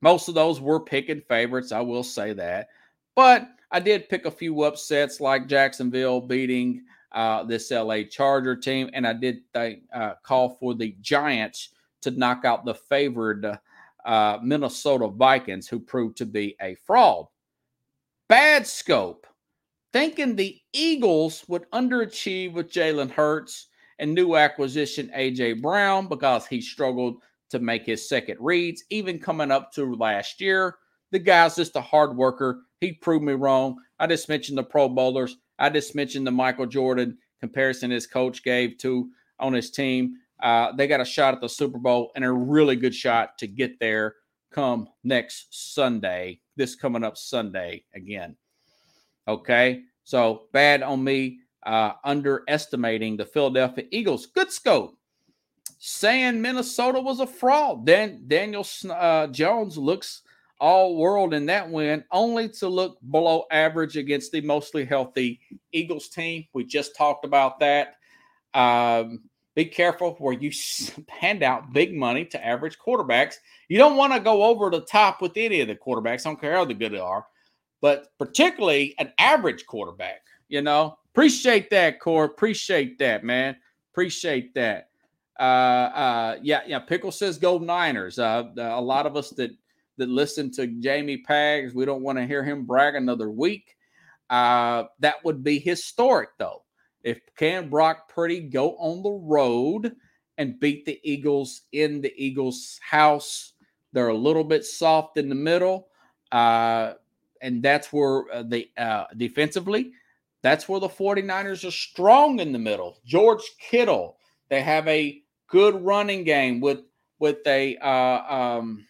S1: most of those were picking favorites, I will say that. But I did pick a few upsets like Jacksonville beating uh, this LA Charger team, and I did th- uh, call for the Giants to knock out the favored uh, Minnesota Vikings, who proved to be a fraud. Bad scope, thinking the Eagles would underachieve with Jalen Hurts and new acquisition AJ Brown because he struggled to make his second reads, even coming up to last year. The guy's just a hard worker. He proved me wrong. I just mentioned the Pro Bowlers. I just mentioned the Michael Jordan comparison his coach gave to on his team. Uh, they got a shot at the Super Bowl and a really good shot to get there come next Sunday. This coming up Sunday again. Okay. So bad on me uh, underestimating the Philadelphia Eagles. Good scope. Saying Minnesota was a fraud. Then Daniel uh, Jones looks all world in that win, only to look below average against the mostly healthy Eagles team. We just talked about that. Um, be careful where you hand out big money to average quarterbacks. You don't want to go over the top with any of the quarterbacks. I don't care how good they are, but particularly an average quarterback. You know, appreciate that, Core. Appreciate that, man. Appreciate that. Uh, uh, yeah, yeah. Pickle says go Niners. Uh, a lot of us that that listen to Jamie Pags. We don't want to hear him brag another week. Uh, that would be historic, though. If can Brock Purdy go on the road and beat the Eagles in the Eagles' house? They're a little bit soft in the middle, uh, and that's where uh, the uh, defensively, that's where the 49ers are strong in the middle. George Kittle, they have a good running game with with a uh, um,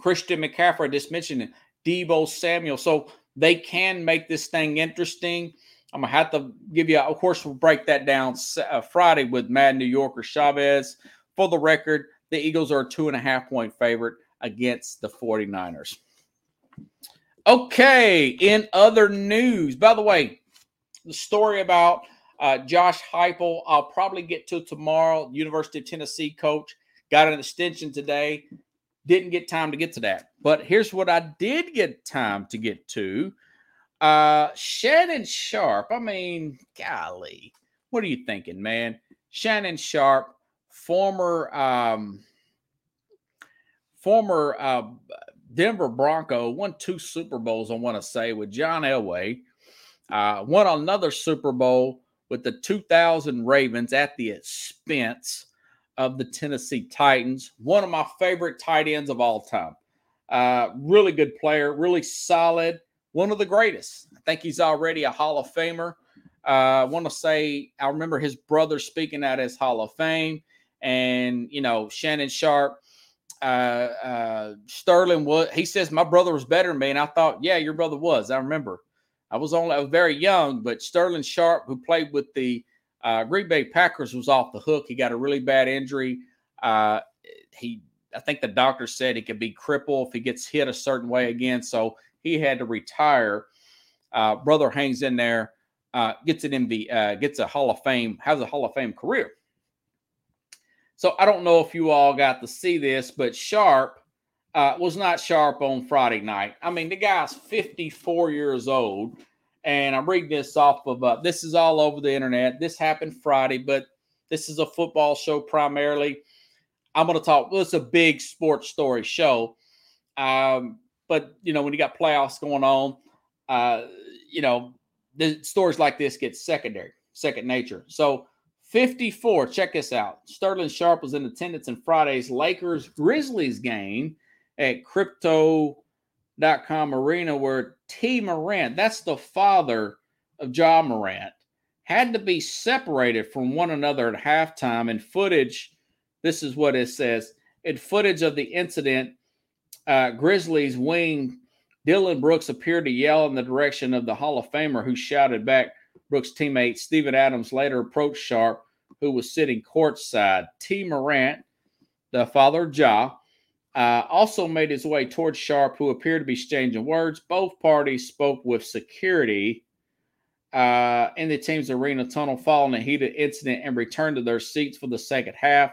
S1: Christian McCaffrey, I just mentioned Deebo Samuel. So they can make this thing interesting. I'm gonna have to give you, of course, we'll break that down uh, Friday with Mad New Yorker Chavez. For the record, the Eagles are a two and a half point favorite against the 49ers. Okay, in other news, by the way, the story about uh, Josh Heupel, I'll probably get to tomorrow. University of Tennessee coach got an extension today Didn't get time to get to that. But here's what I did get time to get to. Uh Shannon Sharpe. I mean, golly, what are you thinking, man? Shannon Sharpe, former um former uh Denver Bronco, won two Super Bowls, I want to say, with John Elway. Uh, won another Super Bowl with the 2000 Ravens at the expense of the Tennessee Titans. One of my favorite tight ends of all time. Uh, really good player, really solid, one of the greatest. I think he's already a Hall of Famer. Uh, I want to say, I remember his brother speaking at his Hall of Fame, and you know, Shannon Sharpe. Uh, uh, Sterling was. He says my brother was better than me, and I thought, yeah, your brother was. I remember. I was only I was very young, but Sterling Sharpe, who played with the uh, Green Bay Packers, was off the hook. He got a really bad injury. Uh, he, I think the doctor said he could be crippled if he gets hit a certain way again, so he had to retire. Uh, brother hangs in there, uh, gets an MV, uh, gets a Hall of Fame, has a Hall of Fame career. So I don't know if you all got to see this, but Sharpe uh, was not sharp on Friday night. I mean, the guy's 54 years old, and I'm reading this off of uh, this is all over the internet. This happened Friday, but this is a football show primarily. I'm going to talk. Well, it's a big sports story show, um, but you know when you got playoffs going on, uh, you know the stories like this get secondary, second nature. So 54. Check this out. Sterling Sharpe was in attendance in Friday's Lakers Grizzlies game at crypto.com arena where Tee Morant, that's the father of Ja Morant, had to be separated from one another at halftime. And footage, this is what it says in footage of the incident, uh, Grizzlies wing Dillon Brooks appeared to yell in the direction of the Hall of Famer, who shouted back. Brooks' teammate Steven Adams later approached Sharpe, who was sitting courtside. Tee Morant, the father of Ja, uh, also made his way towards Sharpe, who appeared to be exchanging words. Both parties spoke with security uh, in the team's arena tunnel following a heated incident and returned to their seats for the second half.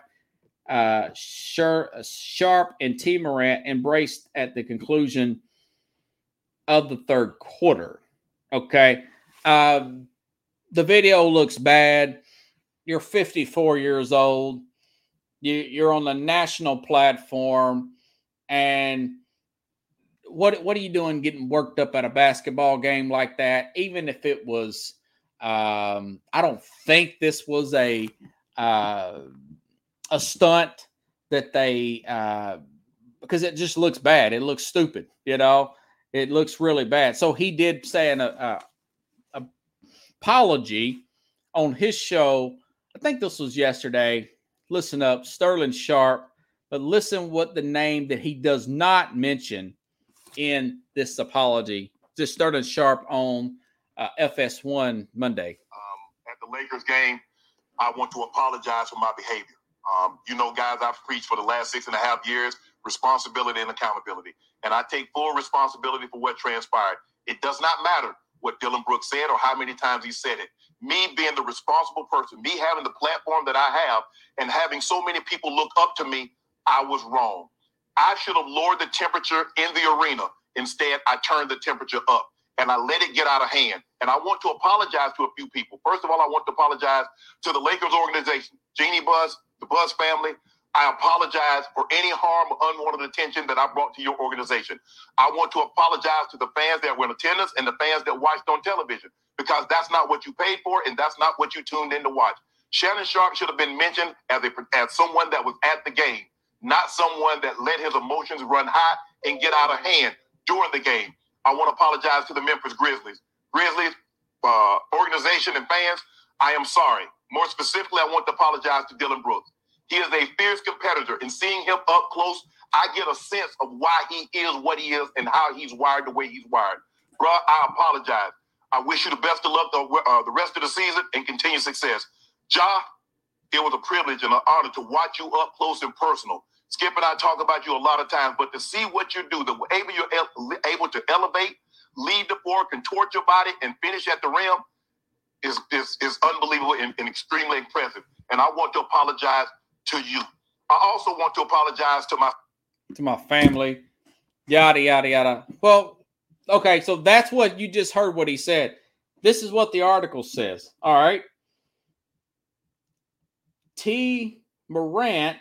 S1: Uh, Sharpe and Tee Morant embraced at the conclusion of the third quarter. Okay. Um, the video looks bad. You're 54 years old you, you're on the national platform, and what what are you doing getting worked up at a basketball game like that? Even if it was, um, I don't think this was a uh, a stunt that they uh, because it just looks bad. It looks stupid, you know. It looks really bad. So he did say an uh, apology on his show. I think this was yesterday listen up, Sterling Sharpe. but listen what the name that he does not mention in this apology. Just Sterling Sharpe on uh, FS1 Monday.
S2: Um, at the Lakers game, I want to apologize for my behavior. Um, you know, guys, I've preached for the last six and a half years responsibility and accountability. And I take full responsibility for what transpired. It does not matter what Dillon Brooks said or how many times he said it me being the responsible person, me having the platform that I have, and having so many people look up to me, I was wrong. I should have lowered the temperature in the arena. Instead, I turned the temperature up and I let it get out of hand. And I want to apologize to a few people. First of all, I want to apologize to the Lakers organization, Jeanie Buss, the Buss family, I apologize for any harm or unwanted attention that I brought to your organization. I want to apologize to the fans that were in attendance and the fans that watched on television because that's not what you paid for and that's not what you tuned in to watch. Shannon Sharpe should have been mentioned as, a, as someone that was at the game, not someone that let his emotions run high and get out of hand during the game. I want to apologize to the Memphis Grizzlies. Grizzlies uh, organization and fans, I am sorry. More specifically, I want to apologize to Dillon Brooks. He is a fierce competitor, and seeing him up close, I get a sense of why he is what he is and how he's wired the way he's wired. Bro, I apologize. I wish you the best of luck the, uh, the rest of the season and continued success. Ja, it was a privilege and an honor to watch you up close and personal. Skip and I talk about you a lot of times, but to see what you do, the able you're able to elevate, lead the floor, contort your body, and finish at the rim is is, is unbelievable and, and extremely impressive. And I want to apologize to you. I also want to apologize to my.
S1: to my family, yada yada yada. Well, okay, so that's what you just heard what he said. This is what the article says. All right. Tee Morant,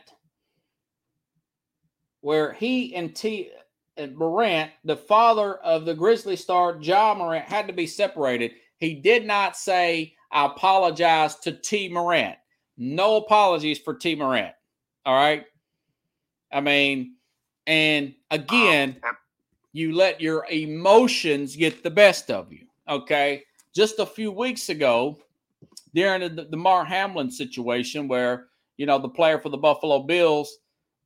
S1: where he and T and Morant, the father of the Grizzly star Ja Morant, had to be separated. He did not say, I apologize to Tee Morant. No apologies for Tee Morant. All right. I mean, and again, you let your emotions get the best of you. Okay. Just a few weeks ago, during the, the Mar Hamlin situation, where, you know, the player for the Buffalo Bills,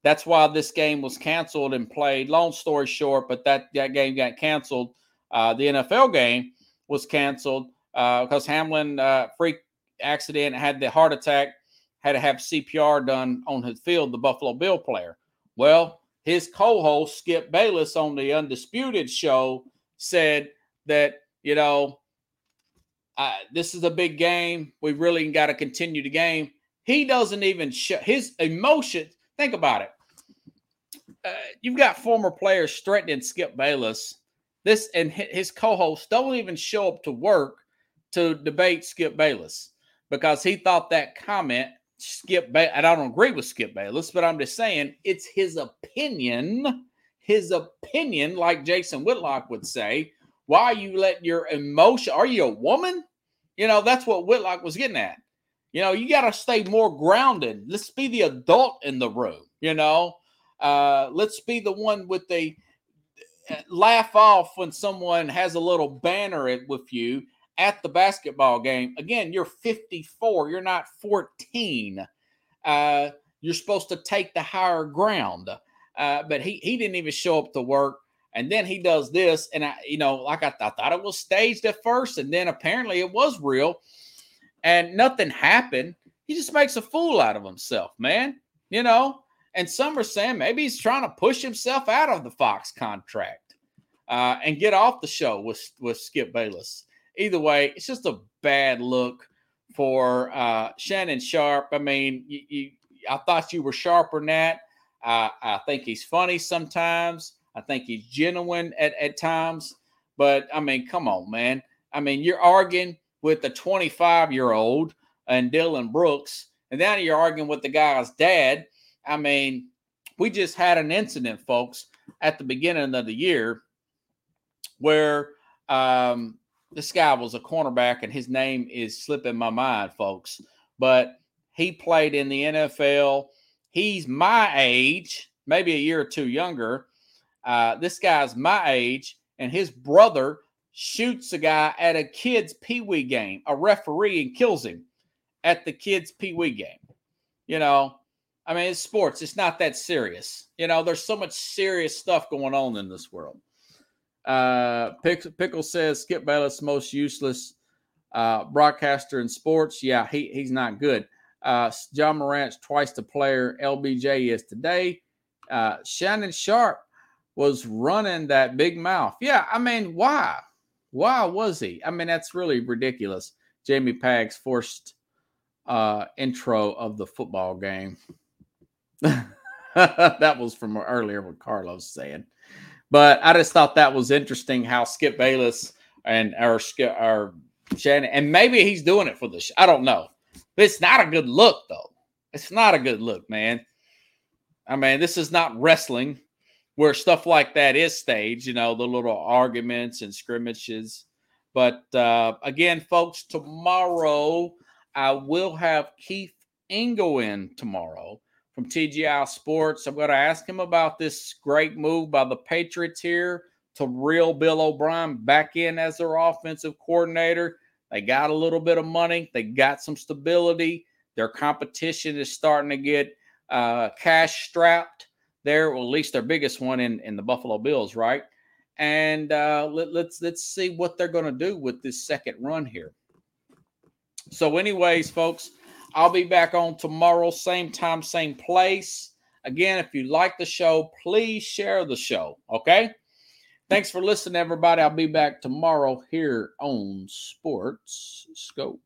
S1: that's why this game was canceled and played. Long story short, but that, that game got canceled. Uh, the NFL game was canceled because uh, Hamlin uh, freak accident had the heart attack, had to have CPR done on his field, the Buffalo Bill player. Well, his co-host Skip Bayless on the Undisputed show said that you know uh, this is a big game. We really got to continue the game. He doesn't even show his emotions. Think about it. Uh, you've got former players threatening Skip Bayless. This and his co-host don't even show up to work to debate Skip Bayless because he thought that comment Skip Bayless, and I don't agree with Skip Bayless, but I'm just saying it's his opinion. His opinion, like Jason Whitlock would say, why you let your emotion, are you a woman? You know, that's what Whitlock was getting at. You know, you got to stay more grounded. Let's be the adult in the room, you know. Uh, let's be the one with the uh, laugh off when someone has a little banner with you at the basketball game. Again, you're 54, you're not 14. Uh, you're supposed to take the higher ground. Uh, but he, he didn't even show up to work. And then he does this. And I, you know, like I, th- I thought it was staged at first. And then apparently it was real. And nothing happened. He just makes a fool out of himself, man. You know, and some are saying maybe he's trying to push himself out of the Fox contract uh, and get off the show with, with Skip Bayless either way, it's just a bad look for uh, Shannon Sharpe. I mean, you, you, I thought you were sharper than that. Uh, I think he's funny sometimes. I think he's genuine at, at times. But I mean, come on, man. I mean, you're arguing with a 25 year old and Dillon Brooks, and now you're arguing with the guy's dad. I mean, we just had an incident, folks, at the beginning of the year where um, this guy was a cornerback, and his name is slipping my mind, folks. But he played in the NFL. He's my age, maybe a year or two younger. Uh, this guy's my age, and his brother shoots a guy at a kid's pee wee game, a referee, and kills him at the kid's pee wee game. You know, I mean, it's sports. It's not that serious. You know, there's so much serious stuff going on in this world. Uh, Pickle says Skip Bayless most useless uh, broadcaster in sports. Yeah, he, he's not good. Uh, Ja Morant's twice the player LBJ is today. Uh, Shannon Sharpe was running that big mouth. Yeah, I mean, why? Why was he? I mean, that's really ridiculous. Jamie Pags forced uh, intro of the football game. (laughs) that was from earlier what Carlos said. But I just thought that was interesting how Skip Bayless and our our Shannon and maybe he's doing it for the. I don't know. But it's not a good look though. It's not a good look, man. I mean, this is not wrestling where stuff like that is staged. You know, the little arguments and scrimmages. But uh, again, folks, tomorrow I will have Keith Engel in tomorrow from TGI Sports. I'm going to ask him about this great move by the Patriots here to reel Bill O'Brien back in as their offensive coordinator. They got a little bit of money, they got some stability. Their competition is starting to get uh, cash strapped there, at least their biggest one in, in the Buffalo Bills, right? And uh, let, let's let's see what they're going to do with this second run here. So, anyways, folks, I'll be back on tomorrow, same time, same place. Again, if you like the show, please share the show. Okay. Thanks for listening, everybody. I'll be back tomorrow here on Sports Scope.